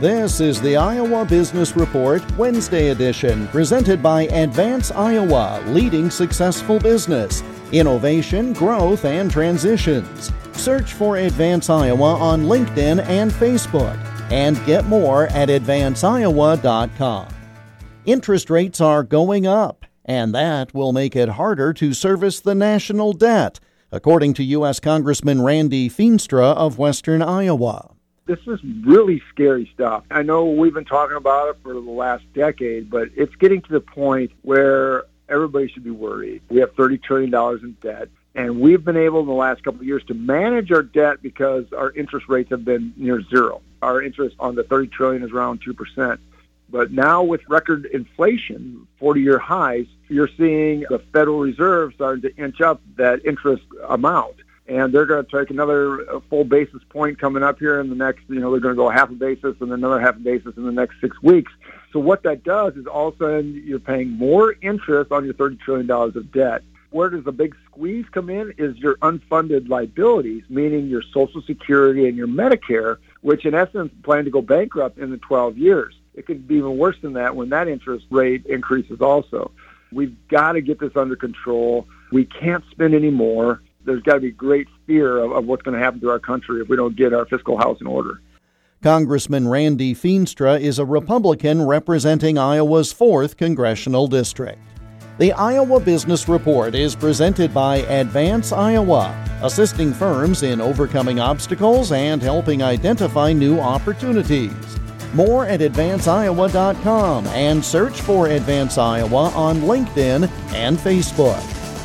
This is the Iowa Business Report Wednesday edition, presented by Advance Iowa, leading successful business, innovation, growth, and transitions. Search for Advance Iowa on LinkedIn and Facebook, and get more at advanceiowa.com. Interest rates are going up, and that will make it harder to service the national debt, according to U.S. Congressman Randy Feenstra of Western Iowa. This is really scary stuff. I know we've been talking about it for the last decade, but it's getting to the point where everybody should be worried. We have $30 trillion in debt. And we've been able in the last couple of years to manage our debt because our interest rates have been near zero. Our interest on the 30 trillion is around 2%. But now with record inflation, 40-year highs, you're seeing the Federal Reserve starting to inch up that interest amount and they're going to take another uh, full basis point coming up here in the next, you know, they're going to go half a basis and another half a basis in the next six weeks. So what that does is all of a sudden you're paying more interest on your $30 trillion of debt. Where does the big squeeze come in is your unfunded liabilities, meaning your Social Security and your Medicare, which in essence plan to go bankrupt in the 12 years. It could be even worse than that when that interest rate increases also. We've got to get this under control. We can't spend any more there's got to be great fear of, of what's going to happen to our country if we don't get our fiscal house in order. Congressman Randy Feenstra is a Republican representing Iowa's 4th congressional district. The Iowa Business Report is presented by Advance Iowa, assisting firms in overcoming obstacles and helping identify new opportunities. More at advanceiowa.com and search for Advance Iowa on LinkedIn and Facebook.